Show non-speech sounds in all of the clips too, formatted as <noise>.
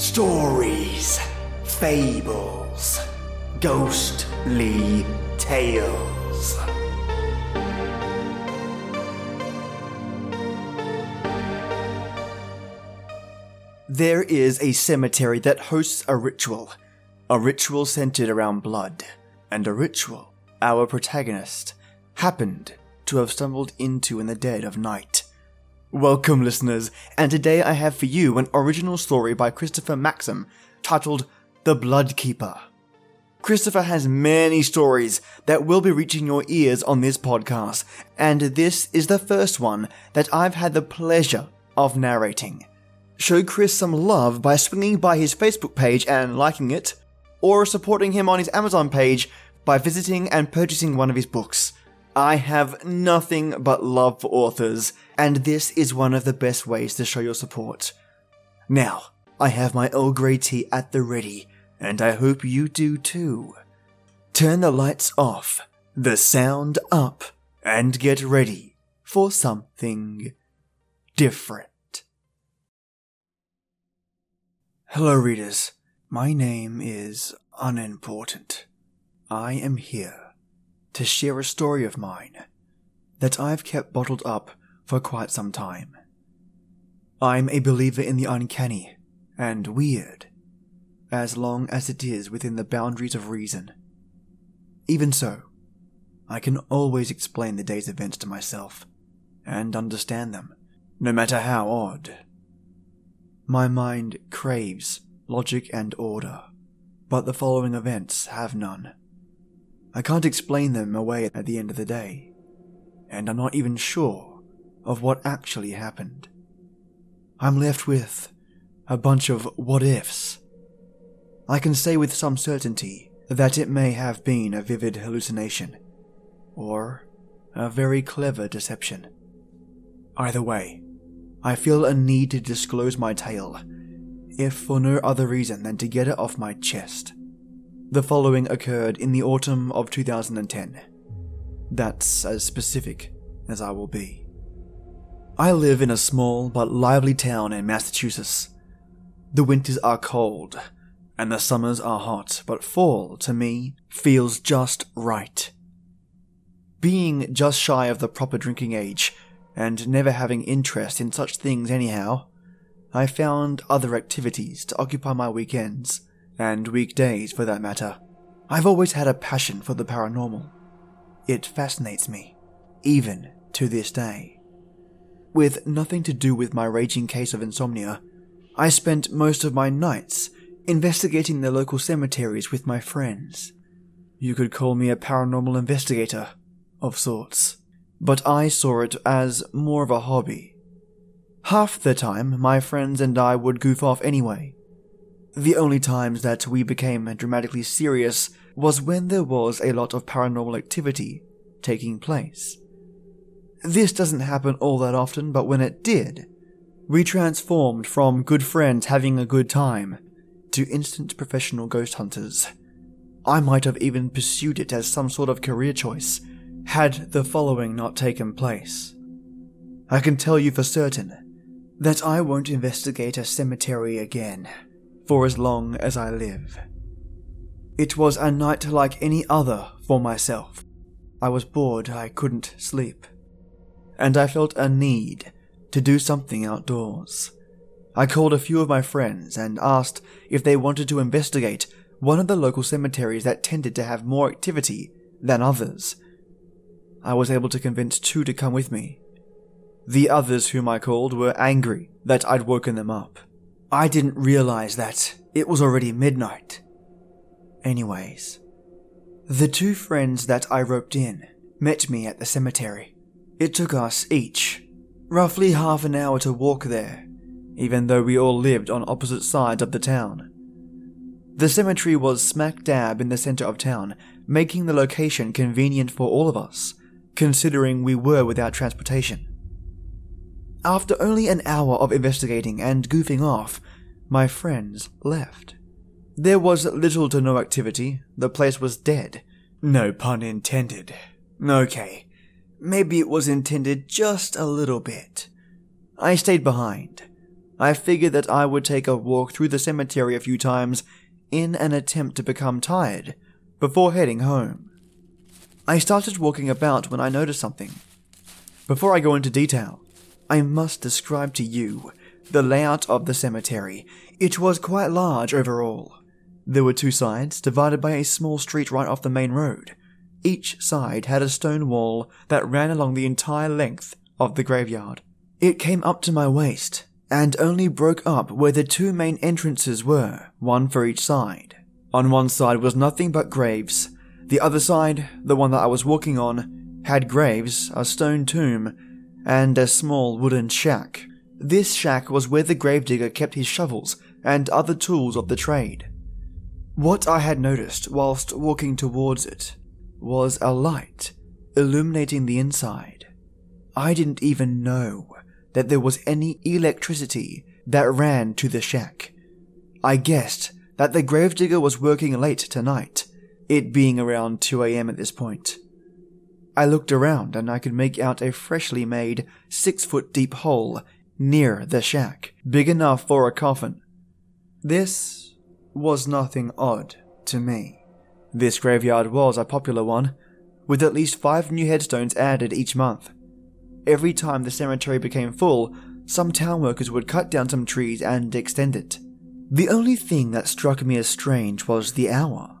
Stories, fables, ghostly tales. There is a cemetery that hosts a ritual, a ritual centered around blood, and a ritual our protagonist happened to have stumbled into in the dead of night. Welcome, listeners, and today I have for you an original story by Christopher Maxim titled The Blood Keeper. Christopher has many stories that will be reaching your ears on this podcast, and this is the first one that I've had the pleasure of narrating. Show Chris some love by swinging by his Facebook page and liking it, or supporting him on his Amazon page by visiting and purchasing one of his books. I have nothing but love for authors, and this is one of the best ways to show your support. Now, I have my Earl Grey tea at the ready, and I hope you do too. Turn the lights off, the sound up, and get ready for something different. Hello, readers. My name is unimportant. I am here to share a story of mine that I've kept bottled up for quite some time. I'm a believer in the uncanny and weird, as long as it is within the boundaries of reason. Even so, I can always explain the day's events to myself and understand them, no matter how odd. My mind craves logic and order, but the following events have none. I can't explain them away at the end of the day, and I'm not even sure of what actually happened. I'm left with a bunch of what ifs. I can say with some certainty that it may have been a vivid hallucination, or a very clever deception. Either way, I feel a need to disclose my tale, if for no other reason than to get it off my chest. The following occurred in the autumn of 2010. That's as specific as I will be. I live in a small but lively town in Massachusetts. The winters are cold, and the summers are hot, but fall, to me, feels just right. Being just shy of the proper drinking age, and never having interest in such things anyhow, I found other activities to occupy my weekends and weekdays for that matter. I've always had a passion for the paranormal. It fascinates me, even to this day. With nothing to do with my raging case of insomnia, I spent most of my nights investigating the local cemeteries with my friends. You could call me a paranormal investigator, of sorts, but I saw it as more of a hobby. Half the time, my friends and I would goof off anyway, the only times that we became dramatically serious was when there was a lot of paranormal activity taking place. This doesn't happen all that often, but when it did, we transformed from good friends having a good time to instant professional ghost hunters. I might have even pursued it as some sort of career choice had the following not taken place. I can tell you for certain that I won't investigate a cemetery again for as long as I live. It was a night like any other for myself. I was bored, I couldn't sleep. And I felt a need to do something outdoors. I called a few of my friends and asked if they wanted to investigate one of the local cemeteries that tended to have more activity than others. I was able to convince two to come with me. The others whom I called were angry that I'd woken them up. I didn't realize that it was already midnight. Anyways, the two friends that I roped in met me at the cemetery. It took us each roughly half an hour to walk there, even though we all lived on opposite sides of the town. The cemetery was smack dab in the center of town, making the location convenient for all of us, considering we were without transportation. After only an hour of investigating and goofing off, my friends left. There was little to no activity, the place was dead. No pun intended. Okay, maybe it was intended just a little bit. I stayed behind. I figured that I would take a walk through the cemetery a few times in an attempt to become tired before heading home. I started walking about when I noticed something. Before I go into detail, I must describe to you the layout of the cemetery. It was quite large overall. There were two sides, divided by a small street right off the main road. Each side had a stone wall that ran along the entire length of the graveyard. It came up to my waist, and only broke up where the two main entrances were, one for each side. On one side was nothing but graves. The other side, the one that I was walking on, had graves, a stone tomb, and a small wooden shack. This shack was where the gravedigger kept his shovels and other tools of the trade. What I had noticed whilst walking towards it was a light illuminating the inside. I didn't even know that there was any electricity that ran to the shack. I guessed that the gravedigger was working late tonight, it being around 2 a.m. at this point. I looked around and I could make out a freshly made six foot deep hole near the shack, big enough for a coffin. This was nothing odd to me. This graveyard was a popular one, with at least five new headstones added each month. Every time the cemetery became full, some town workers would cut down some trees and extend it. The only thing that struck me as strange was the hour.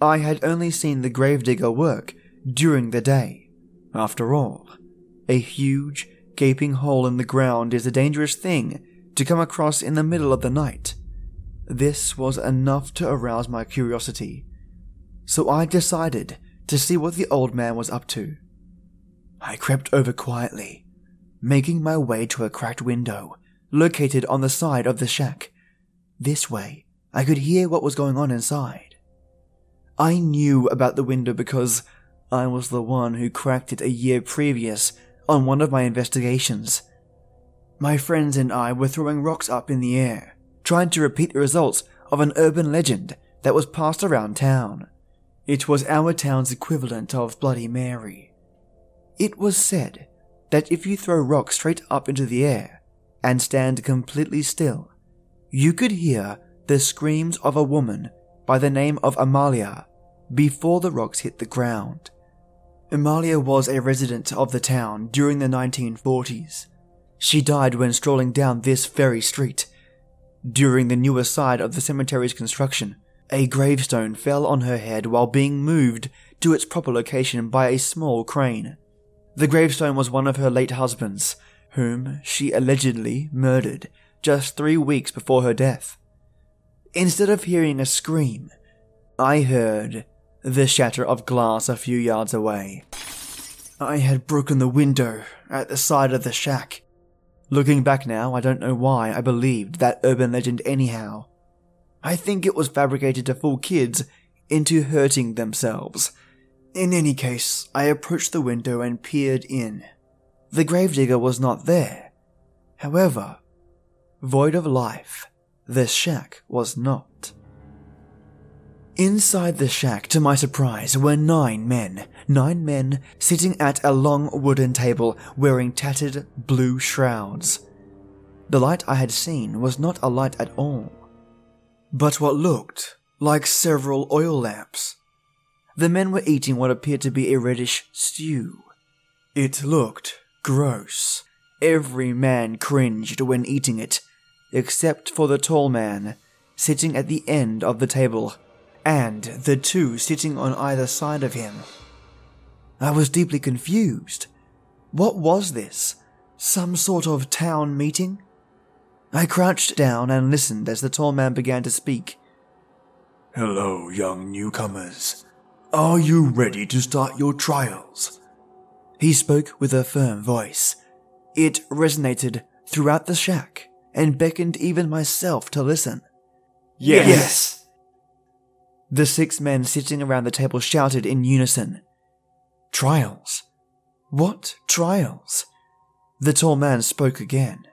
I had only seen the gravedigger work during the day. After all, a huge, gaping hole in the ground is a dangerous thing to come across in the middle of the night. This was enough to arouse my curiosity, so I decided to see what the old man was up to. I crept over quietly, making my way to a cracked window located on the side of the shack. This way, I could hear what was going on inside. I knew about the window because I was the one who cracked it a year previous on one of my investigations. My friends and I were throwing rocks up in the air, trying to repeat the results of an urban legend that was passed around town. It was our town's equivalent of Bloody Mary. It was said that if you throw rocks straight up into the air and stand completely still, you could hear the screams of a woman by the name of Amalia before the rocks hit the ground. Amalia was a resident of the town during the 1940s. She died when strolling down this very street. During the newer side of the cemetery's construction, a gravestone fell on her head while being moved to its proper location by a small crane. The gravestone was one of her late husbands, whom she allegedly murdered just three weeks before her death. Instead of hearing a scream, I heard the shatter of glass a few yards away. I had broken the window at the side of the shack. Looking back now, I don't know why I believed that urban legend anyhow. I think it was fabricated to fool kids into hurting themselves. In any case, I approached the window and peered in. The gravedigger was not there. However, void of life, the shack was not. Inside the shack, to my surprise, were nine men. Nine men sitting at a long wooden table wearing tattered blue shrouds. The light I had seen was not a light at all, but what looked like several oil lamps. The men were eating what appeared to be a reddish stew. It looked gross. Every man cringed when eating it, except for the tall man sitting at the end of the table and the two sitting on either side of him. I was deeply confused. What was this? Some sort of town meeting? I crouched down and listened as the tall man began to speak. Hello, young newcomers. Are you ready to start your trials? He spoke with a firm voice. It resonated throughout the shack and beckoned even myself to listen. Yes. yes. The six men sitting around the table shouted in unison. Trials? What trials? The tall man spoke again.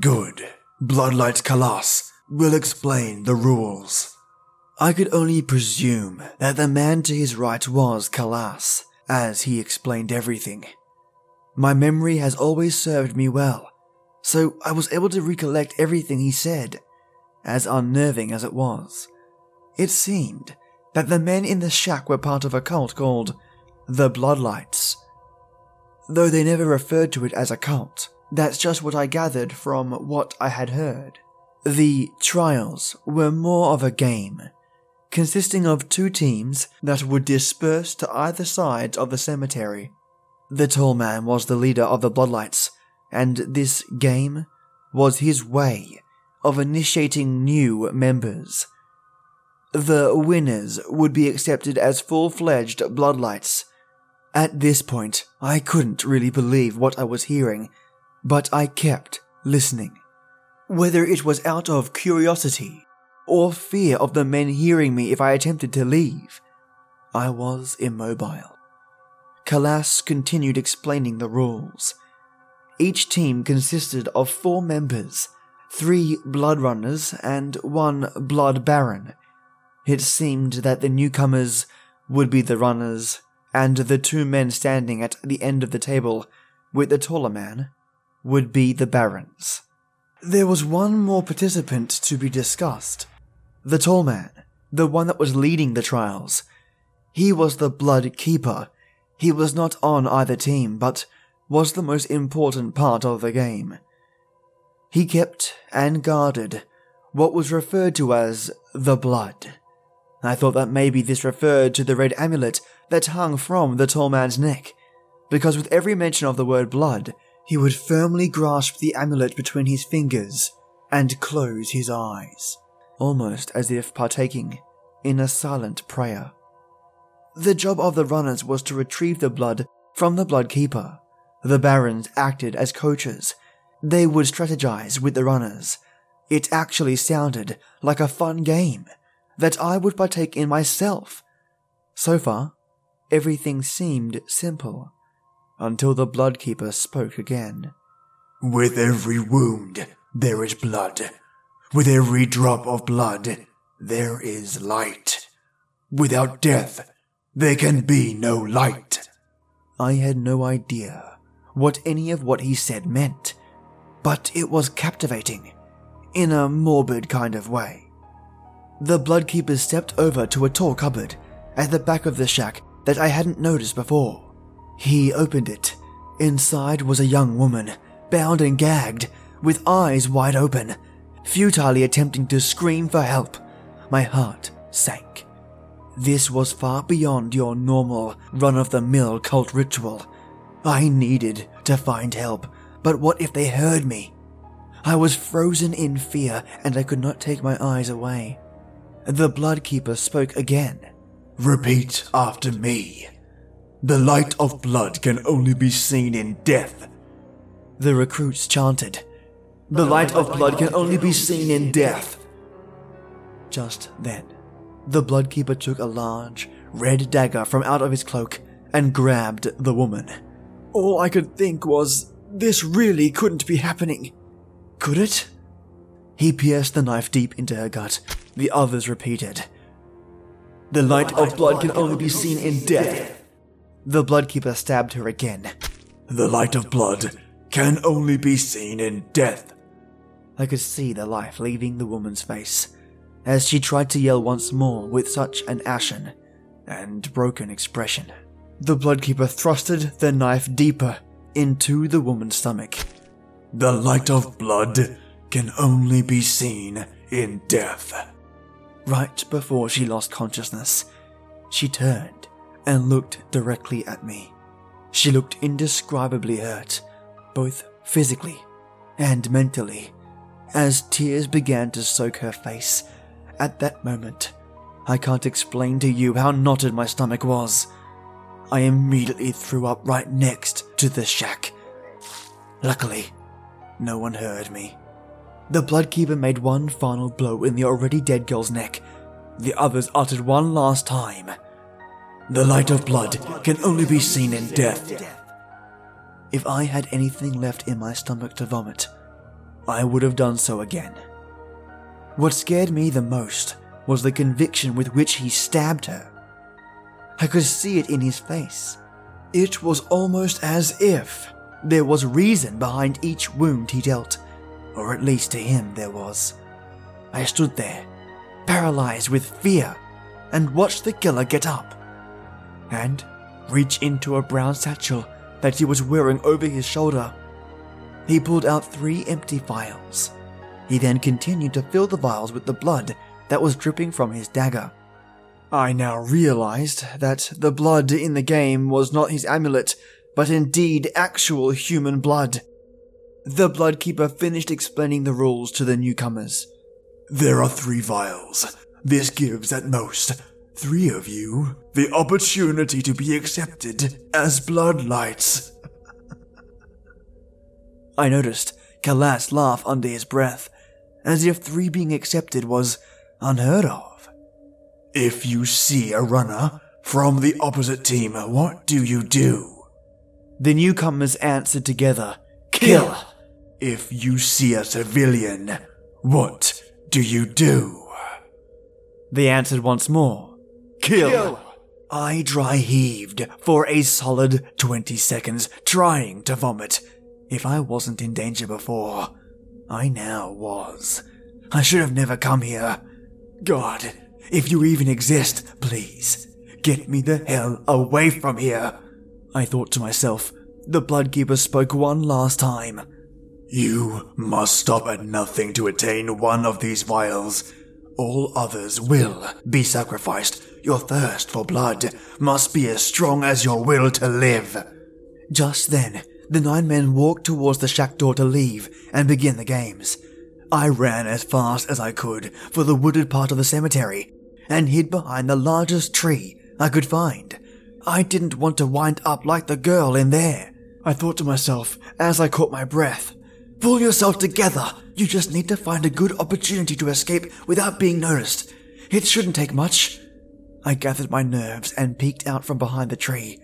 Good. Bloodlight Kalas will explain the rules. I could only presume that the man to his right was Kalas, as he explained everything. My memory has always served me well, so I was able to recollect everything he said, as unnerving as it was. It seemed that the men in the shack were part of a cult called the Bloodlights. Though they never referred to it as a cult, that's just what I gathered from what I had heard. The trials were more of a game, consisting of two teams that would disperse to either side of the cemetery. The tall man was the leader of the Bloodlights, and this game was his way of initiating new members. The winners would be accepted as full fledged Bloodlights. At this point, I couldn't really believe what I was hearing, but I kept listening. Whether it was out of curiosity or fear of the men hearing me if I attempted to leave, I was immobile. Kalas continued explaining the rules. Each team consisted of four members, three blood runners and one blood baron. It seemed that the newcomers would be the runners, and the two men standing at the end of the table with the taller man would be the barons. There was one more participant to be discussed. The tall man, the one that was leading the trials. He was the blood keeper. He was not on either team, but was the most important part of the game. He kept and guarded what was referred to as the blood. I thought that maybe this referred to the red amulet that hung from the tall man's neck, because with every mention of the word blood, he would firmly grasp the amulet between his fingers and close his eyes, almost as if partaking in a silent prayer. The job of the runners was to retrieve the blood from the blood keeper. The barons acted as coaches. They would strategize with the runners. It actually sounded like a fun game that I would partake in myself. So far, everything seemed simple until the bloodkeeper spoke again. With every wound, there is blood. With every drop of blood, there is light. Without death, there can be no light. I had no idea what any of what he said meant, but it was captivating, in a morbid kind of way. The bloodkeeper stepped over to a tall cupboard at the back of the shack that I hadn't noticed before. He opened it. Inside was a young woman, bound and gagged, with eyes wide open, futilely attempting to scream for help. My heart sank. This was far beyond your normal, run of the mill cult ritual. I needed to find help, but what if they heard me? I was frozen in fear and I could not take my eyes away. The bloodkeeper spoke again. Repeat after me. The light of blood can only be seen in death. The recruits chanted. The light of blood can only be seen in death. Just then, the bloodkeeper took a large, red dagger from out of his cloak and grabbed the woman. All I could think was, this really couldn't be happening. Could it? He pierced the knife deep into her gut. The others repeated. The light of blood can only be seen in death. The bloodkeeper stabbed her again. The light of blood can only be seen in death. I could see the life leaving the woman's face as she tried to yell once more with such an ashen and broken expression. The bloodkeeper thrusted the knife deeper into the woman's stomach. The light of blood can only be seen in death. Right before she lost consciousness, she turned and looked directly at me. She looked indescribably hurt, both physically and mentally, as tears began to soak her face. At that moment, I can't explain to you how knotted my stomach was. I immediately threw up right next to the shack. Luckily, no one heard me. The bloodkeeper made one final blow in the already dead girl's neck. The others uttered one last time the light of blood can only be seen in death. If I had anything left in my stomach to vomit, I would have done so again. What scared me the most was the conviction with which he stabbed her. I could see it in his face. It was almost as if There was reason behind each wound he dealt, or at least to him there was. I stood there, paralyzed with fear, and watched the killer get up and reach into a brown satchel that he was wearing over his shoulder. He pulled out three empty vials. He then continued to fill the vials with the blood that was dripping from his dagger. I now realized that the blood in the game was not his amulet, but indeed actual human blood. The Bloodkeeper finished explaining the rules to the newcomers. There are three vials. This gives, at most, three of you the opportunity to be accepted as bloodlights. <laughs> I noticed Kalas laugh under his breath, as if three being accepted was unheard of. If you see a runner from the opposite team, what do you do? The newcomers answered together, Kill! If you see a civilian, what do you do? They answered once more, Kill! Kill. I dry heaved for a solid 20 seconds, trying to vomit. If I wasn't in danger before, I now was. I should have never come here. God, if you even exist, please, get me the hell away from here. I thought to myself. The Bloodkeeper spoke one last time. You must stop at nothing to attain one of these vials. All others will be sacrificed. Your thirst for blood must be as strong as your will to live. Just then, the nine men walked towards the shack door to leave and begin the games. I ran as fast as I could for the wooded part of the cemetery and hid behind the largest tree I could find. I didn't want to wind up like the girl in there. I thought to myself as I caught my breath. Pull yourself together. You just need to find a good opportunity to escape without being noticed. It shouldn't take much. I gathered my nerves and peeked out from behind the tree.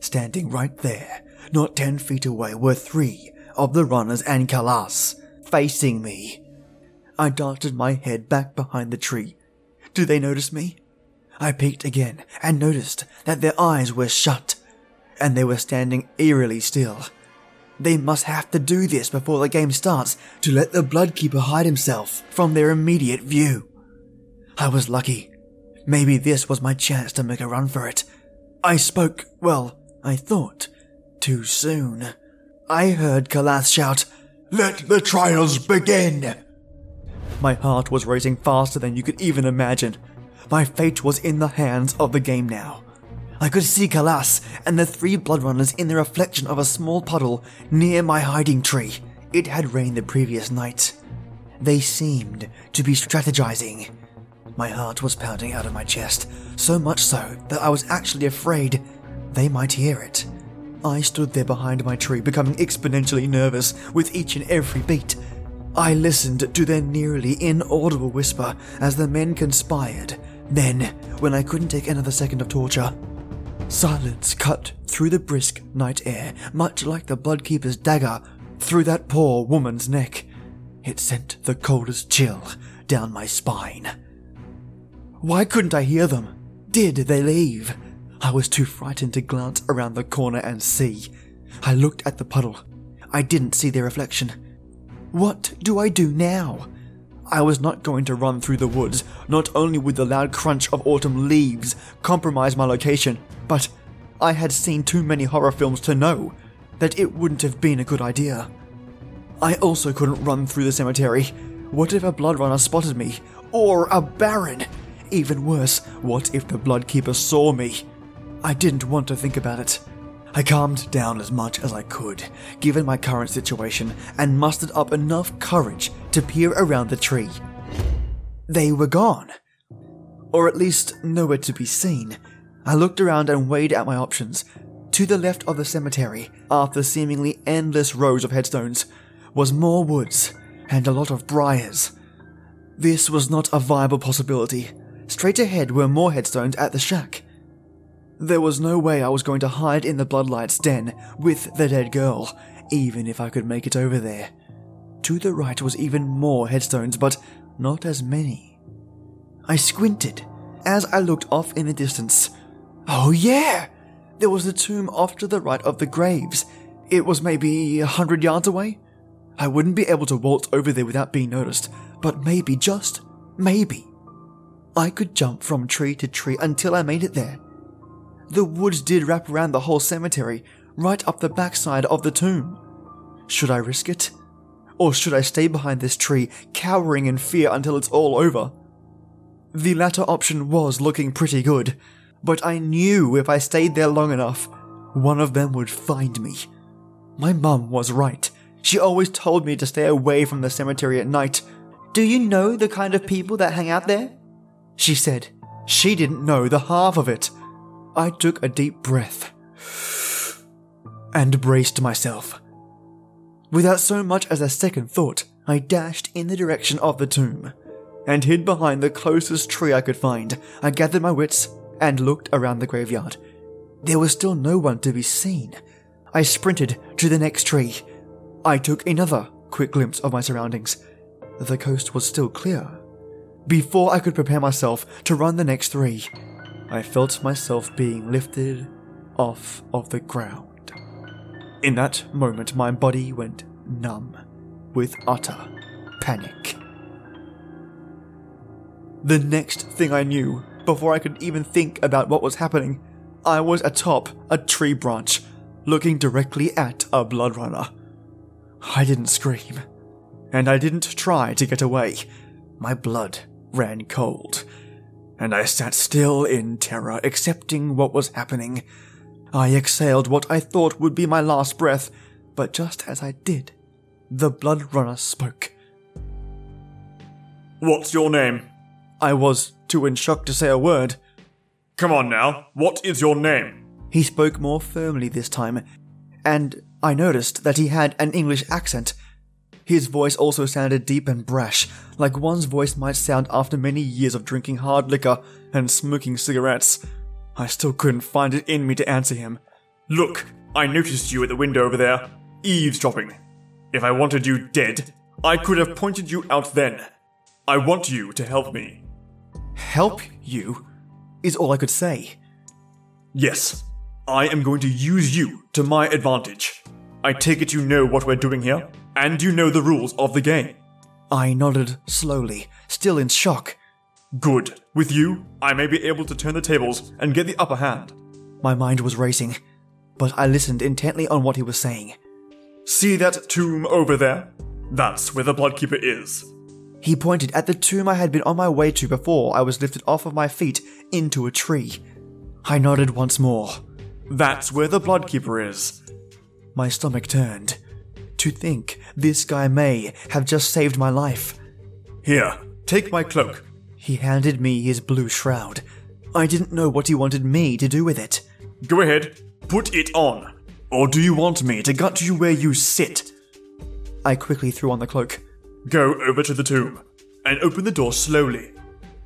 Standing right there, not ten feet away, were three of the runners and Kalas, facing me. I darted my head back behind the tree. Do they notice me? I peeked again and noticed that their eyes were shut, and they were standing eerily still. They must have to do this before the game starts to let the Bloodkeeper hide himself from their immediate view. I was lucky. Maybe this was my chance to make a run for it. I spoke, well, I thought, too soon. I heard Kalas shout, Let the trials begin! My heart was racing faster than you could even imagine. My fate was in the hands of the game now. I could see Kalas and the three bloodrunners in the reflection of a small puddle near my hiding tree. It had rained the previous night. They seemed to be strategizing. My heart was pounding out of my chest, so much so that I was actually afraid they might hear it. I stood there behind my tree, becoming exponentially nervous with each and every beat. I listened to their nearly inaudible whisper as the men conspired. Then, when I couldn't take another second of torture, silence cut through the brisk night air, much like the Bloodkeeper's dagger through that poor woman's neck. It sent the coldest chill down my spine. Why couldn't I hear them? Did they leave? I was too frightened to glance around the corner and see. I looked at the puddle. I didn't see their reflection. What do I do now? I was not going to run through the woods. Not only would the loud crunch of autumn leaves compromise my location, but I had seen too many horror films to know that it wouldn't have been a good idea. I also couldn't run through the cemetery. What if a bloodrunner spotted me? Or a baron? Even worse, what if the Bloodkeeper saw me? I didn't want to think about it. I calmed down as much as I could, given my current situation, and mustered up enough courage to peer around the tree. They were gone. Or at least nowhere to be seen. I looked around and weighed out my options. To the left of the cemetery, after seemingly endless rows of headstones, was more woods and a lot of briars. This was not a viable possibility. Straight ahead were more headstones at the shack. There was no way I was going to hide in the Bloodlight's den with the dead girl, even if I could make it over there. To the right was even more headstones, but not as many. I squinted as I looked off in the distance. Oh, yeah! There was a tomb off to the right of the graves. It was maybe a hundred yards away. I wouldn't be able to waltz over there without being noticed, but maybe, just maybe, I could jump from tree to tree until I made it there. The woods did wrap around the whole cemetery, right up the backside of the tomb. Should I risk it? Or should I stay behind this tree, cowering in fear until it's all over? The latter option was looking pretty good, but I knew if I stayed there long enough, one of them would find me. My mum was right. She always told me to stay away from the cemetery at night. Do you know the kind of people that hang out there? She said. She didn't know the half of it. I took a deep breath and braced myself. Without so much as a second thought, I dashed in the direction of the tomb and hid behind the closest tree I could find. I gathered my wits and looked around the graveyard. There was still no one to be seen. I sprinted to the next tree. I took another quick glimpse of my surroundings. The coast was still clear. Before I could prepare myself to run the next three, I felt myself being lifted off of the ground. In that moment, my body went numb with utter panic. The next thing I knew, before I could even think about what was happening, I was atop a tree branch, looking directly at a blood runner. I didn't scream, and I didn't try to get away. My blood ran cold, and I sat still in terror, accepting what was happening. I exhaled what I thought would be my last breath, but just as I did, the blood runner spoke. What's your name? I was too in shock to say a word. Come on now, what is your name? He spoke more firmly this time, and I noticed that he had an English accent. His voice also sounded deep and brash, like one's voice might sound after many years of drinking hard liquor and smoking cigarettes. I still couldn't find it in me to answer him. Look, I noticed you at the window over there, eavesdropping. If I wanted you dead, I could have pointed you out then. I want you to help me. Help you? Is all I could say. Yes, I am going to use you to my advantage. I take it you know what we're doing here, and you know the rules of the game. I nodded slowly, still in shock. Good. With you, I may be able to turn the tables and get the upper hand. My mind was racing, but I listened intently on what he was saying. See that tomb over there? That's where the Bloodkeeper is. He pointed at the tomb I had been on my way to before I was lifted off of my feet into a tree. I nodded once more. That's where the Bloodkeeper is. My stomach turned. To think this guy may have just saved my life. Here, take my cloak. He handed me his blue shroud. I didn't know what he wanted me to do with it. Go ahead, put it on. Or do you want me to gut you where you sit? I quickly threw on the cloak. Go over to the tomb and open the door slowly.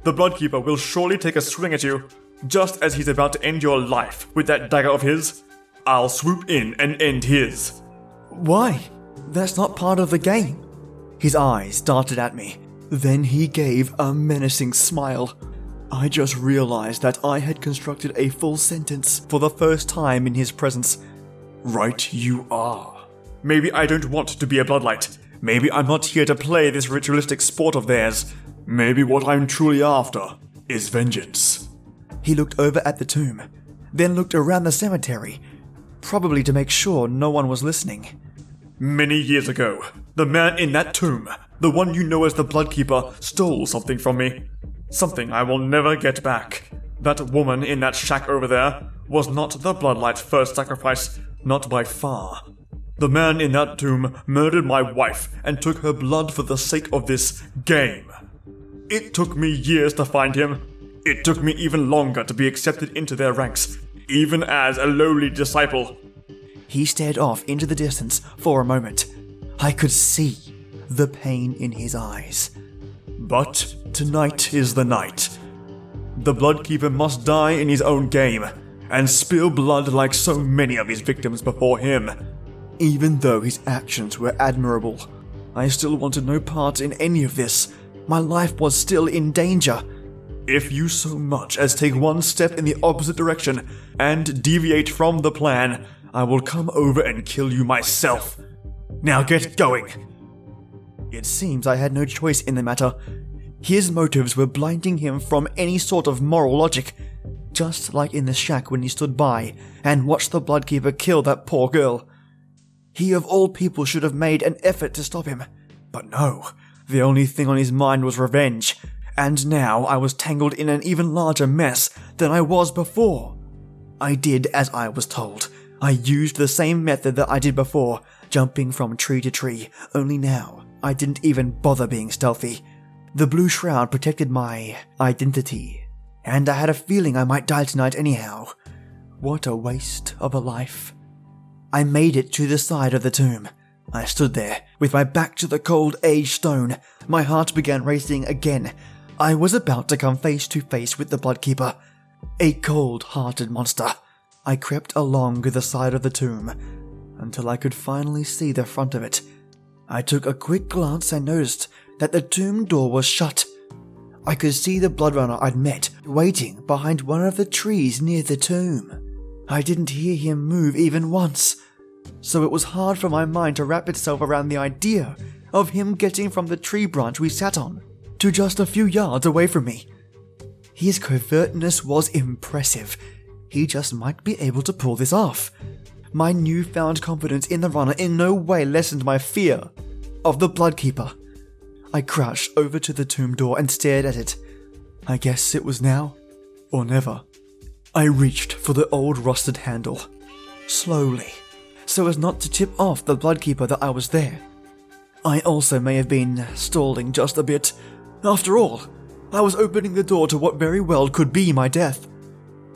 The Bloodkeeper will surely take a swing at you, just as he's about to end your life with that dagger of his. I'll swoop in and end his. Why? That's not part of the game. His eyes darted at me. Then he gave a menacing smile. I just realized that I had constructed a full sentence for the first time in his presence. Right, you are. Maybe I don't want to be a Bloodlight. Maybe I'm not here to play this ritualistic sport of theirs. Maybe what I'm truly after is vengeance. He looked over at the tomb, then looked around the cemetery, probably to make sure no one was listening. Many years ago, the man in that tomb, the one you know as the Bloodkeeper, stole something from me. Something I will never get back. That woman in that shack over there was not the Bloodlight's first sacrifice, not by far. The man in that tomb murdered my wife and took her blood for the sake of this game. It took me years to find him. It took me even longer to be accepted into their ranks, even as a lowly disciple. He stared off into the distance for a moment. I could see the pain in his eyes. But tonight is the night. The Bloodkeeper must die in his own game and spill blood like so many of his victims before him. Even though his actions were admirable, I still wanted no part in any of this. My life was still in danger. If you so much as take one step in the opposite direction and deviate from the plan, I will come over and kill you myself. Now get going. It seems I had no choice in the matter. His motives were blinding him from any sort of moral logic, just like in the shack when he stood by and watched the Bloodkeeper kill that poor girl. He of all people should have made an effort to stop him. But no, the only thing on his mind was revenge, and now I was tangled in an even larger mess than I was before. I did as I was told. I used the same method that I did before, jumping from tree to tree, only now I didn't even bother being stealthy. The blue shroud protected my identity, and I had a feeling I might die tonight anyhow. What a waste of a life. I made it to the side of the tomb. I stood there, with my back to the cold aged stone. My heart began racing again. I was about to come face to face with the Bloodkeeper, a cold hearted monster. I crept along the side of the tomb until I could finally see the front of it. I took a quick glance and noticed that the tomb door was shut. I could see the bloodrunner I'd met waiting behind one of the trees near the tomb. I didn't hear him move even once, so it was hard for my mind to wrap itself around the idea of him getting from the tree branch we sat on to just a few yards away from me. His covertness was impressive. He just might be able to pull this off. My newfound confidence in the runner in no way lessened my fear of the Bloodkeeper. I crouched over to the tomb door and stared at it. I guess it was now or never. I reached for the old rusted handle, slowly, so as not to tip off the Bloodkeeper that I was there. I also may have been stalling just a bit. After all, I was opening the door to what very well could be my death.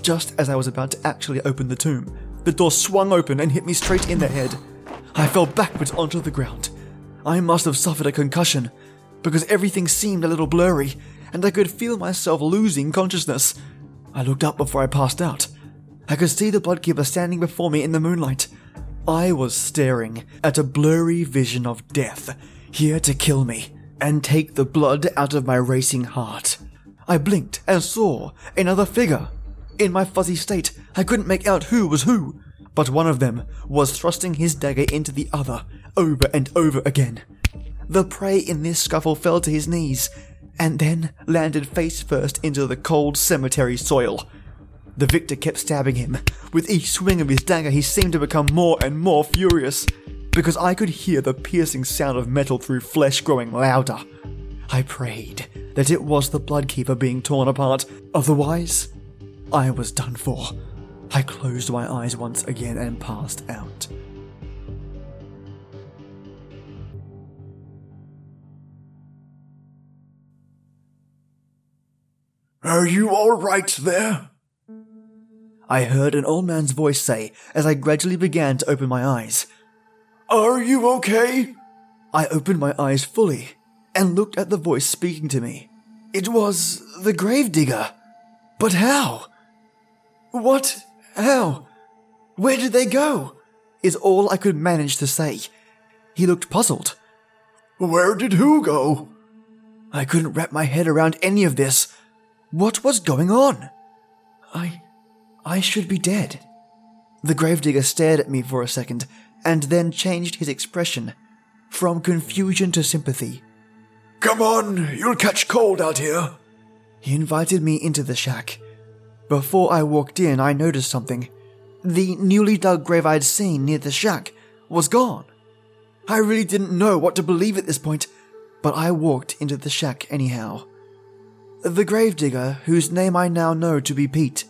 Just as I was about to actually open the tomb, the door swung open and hit me straight in the head. I fell backwards onto the ground. I must have suffered a concussion, because everything seemed a little blurry, and I could feel myself losing consciousness. I looked up before I passed out. I could see the Bloodkeeper standing before me in the moonlight. I was staring at a blurry vision of death, here to kill me and take the blood out of my racing heart. I blinked and saw another figure. In my fuzzy state, I couldn't make out who was who, but one of them was thrusting his dagger into the other, over and over again. The prey in this scuffle fell to his knees, and then landed face first into the cold cemetery soil. The victor kept stabbing him. With each swing of his dagger, he seemed to become more and more furious, because I could hear the piercing sound of metal through flesh growing louder. I prayed that it was the Bloodkeeper being torn apart, otherwise, I was done for. I closed my eyes once again and passed out. Are you all right there? I heard an old man's voice say as I gradually began to open my eyes. Are you okay? I opened my eyes fully and looked at the voice speaking to me. It was the gravedigger. But how? What? How? Where did they go? Is all I could manage to say. He looked puzzled. Where did who go? I couldn't wrap my head around any of this. What was going on? I. I should be dead. The gravedigger stared at me for a second and then changed his expression from confusion to sympathy. Come on, you'll catch cold out here. He invited me into the shack. Before I walked in, I noticed something. The newly dug grave I'd seen near the shack was gone. I really didn't know what to believe at this point, but I walked into the shack anyhow. The gravedigger, whose name I now know to be Pete,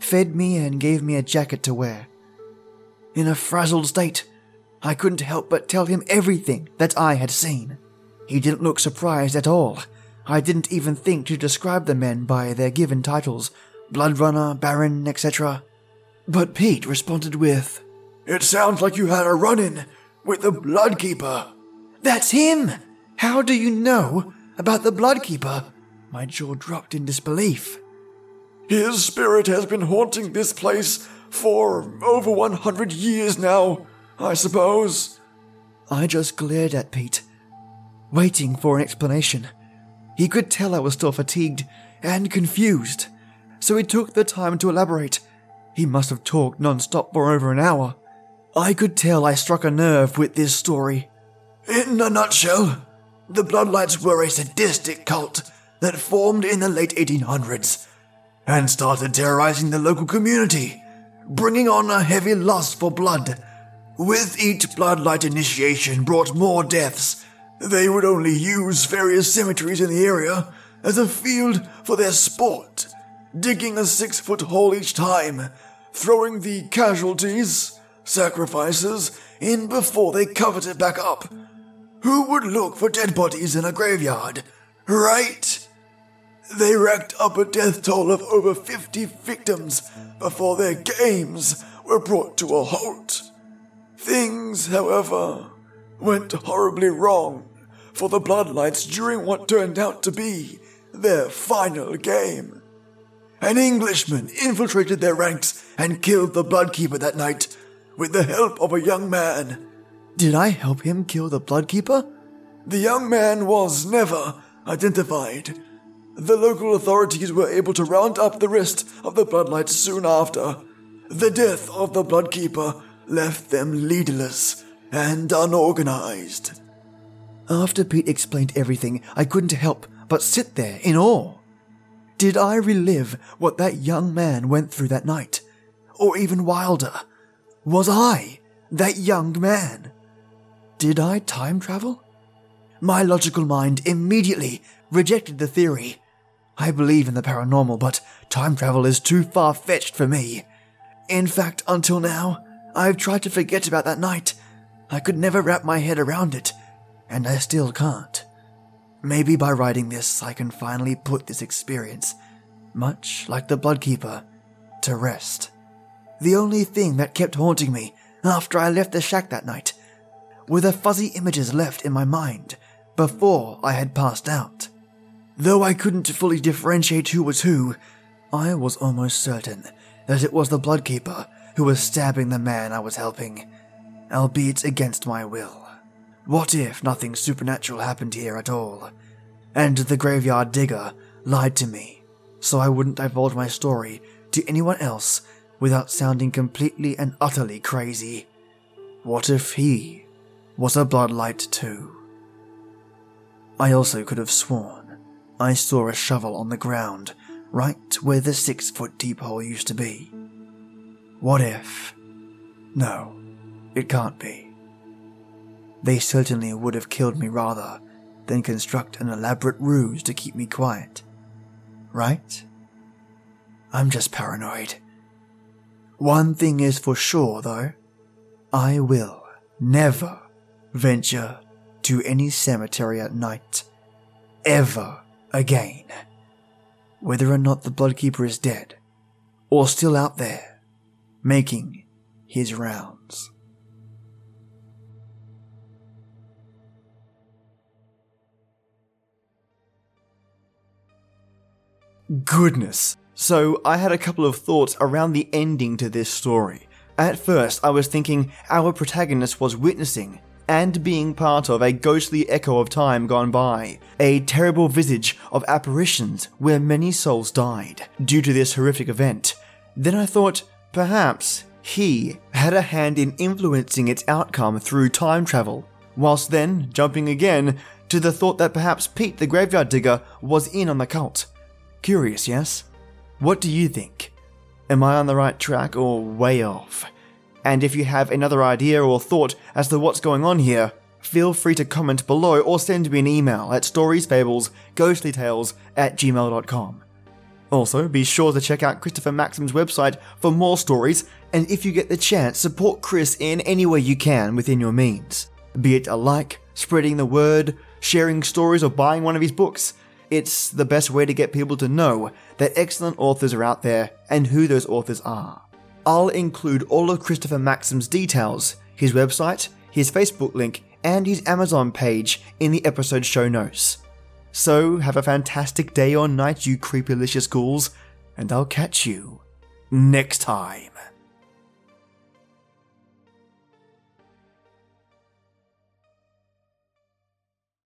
fed me and gave me a jacket to wear. In a frazzled state, I couldn't help but tell him everything that I had seen. He didn't look surprised at all. I didn't even think to describe the men by their given titles Bloodrunner, Baron, etc. But Pete responded with, It sounds like you had a run in with the Bloodkeeper. That's him! How do you know about the Bloodkeeper? My jaw dropped in disbelief. His spirit has been haunting this place for over 100 years now, I suppose. I just glared at Pete, waiting for an explanation. He could tell I was still fatigued and confused, so he took the time to elaborate. He must have talked non stop for over an hour. I could tell I struck a nerve with this story. In a nutshell, the Bloodlights were a sadistic cult that formed in the late 1800s and started terrorizing the local community, bringing on a heavy lust for blood. With each Bloodlight initiation brought more deaths. They would only use various cemeteries in the area as a field for their sport, digging a six foot hole each time, throwing the casualties, sacrifices, in before they covered it back up. Who would look for dead bodies in a graveyard? Right? They racked up a death toll of over 50 victims before their games were brought to a halt. Things, however, went horribly wrong for the Bloodlights during what turned out to be their final game. An Englishman infiltrated their ranks and killed the Bloodkeeper that night with the help of a young man. Did I help him kill the Bloodkeeper? The young man was never identified. The local authorities were able to round up the rest of the Bloodlights soon after. The death of the Bloodkeeper left them leaderless and unorganized. After Pete explained everything, I couldn't help but sit there in awe. Did I relive what that young man went through that night? Or even wilder, was I that young man? Did I time travel? My logical mind immediately rejected the theory. I believe in the paranormal, but time travel is too far fetched for me. In fact, until now, I've tried to forget about that night. I could never wrap my head around it, and I still can't. Maybe by writing this, I can finally put this experience, much like the Bloodkeeper, to rest. The only thing that kept haunting me after I left the shack that night were the fuzzy images left in my mind before I had passed out. Though I couldn't fully differentiate who was who, I was almost certain that it was the Bloodkeeper who was stabbing the man I was helping, albeit against my will. What if nothing supernatural happened here at all, and the graveyard digger lied to me, so I wouldn't divulge my story to anyone else without sounding completely and utterly crazy? What if he was a bloodlight too? I also could have sworn I saw a shovel on the ground right where the six foot deep hole used to be. What if? No, it can't be. They certainly would have killed me rather than construct an elaborate ruse to keep me quiet. Right? I'm just paranoid. One thing is for sure, though. I will never venture to any cemetery at night. Ever again. Whether or not the Bloodkeeper is dead, or still out there, making his rounds. Goodness. So, I had a couple of thoughts around the ending to this story. At first, I was thinking our protagonist was witnessing and being part of a ghostly echo of time gone by, a terrible visage of apparitions where many souls died due to this horrific event. Then I thought, perhaps he had a hand in influencing its outcome through time travel, whilst then jumping again to the thought that perhaps Pete the graveyard digger was in on the cult. Curious, yes? What do you think? Am I on the right track or way off? And if you have another idea or thought as to what's going on here, feel free to comment below or send me an email at storiesfablesghostlytales at gmail.com. Also, be sure to check out Christopher Maxim's website for more stories, and if you get the chance, support Chris in any way you can within your means. Be it a like, spreading the word, sharing stories, or buying one of his books. It's the best way to get people to know that excellent authors are out there and who those authors are. I'll include all of Christopher Maxim's details, his website, his Facebook link, and his Amazon page in the episode show notes. So, have a fantastic day or night, you creepylicious ghouls, and I'll catch you next time.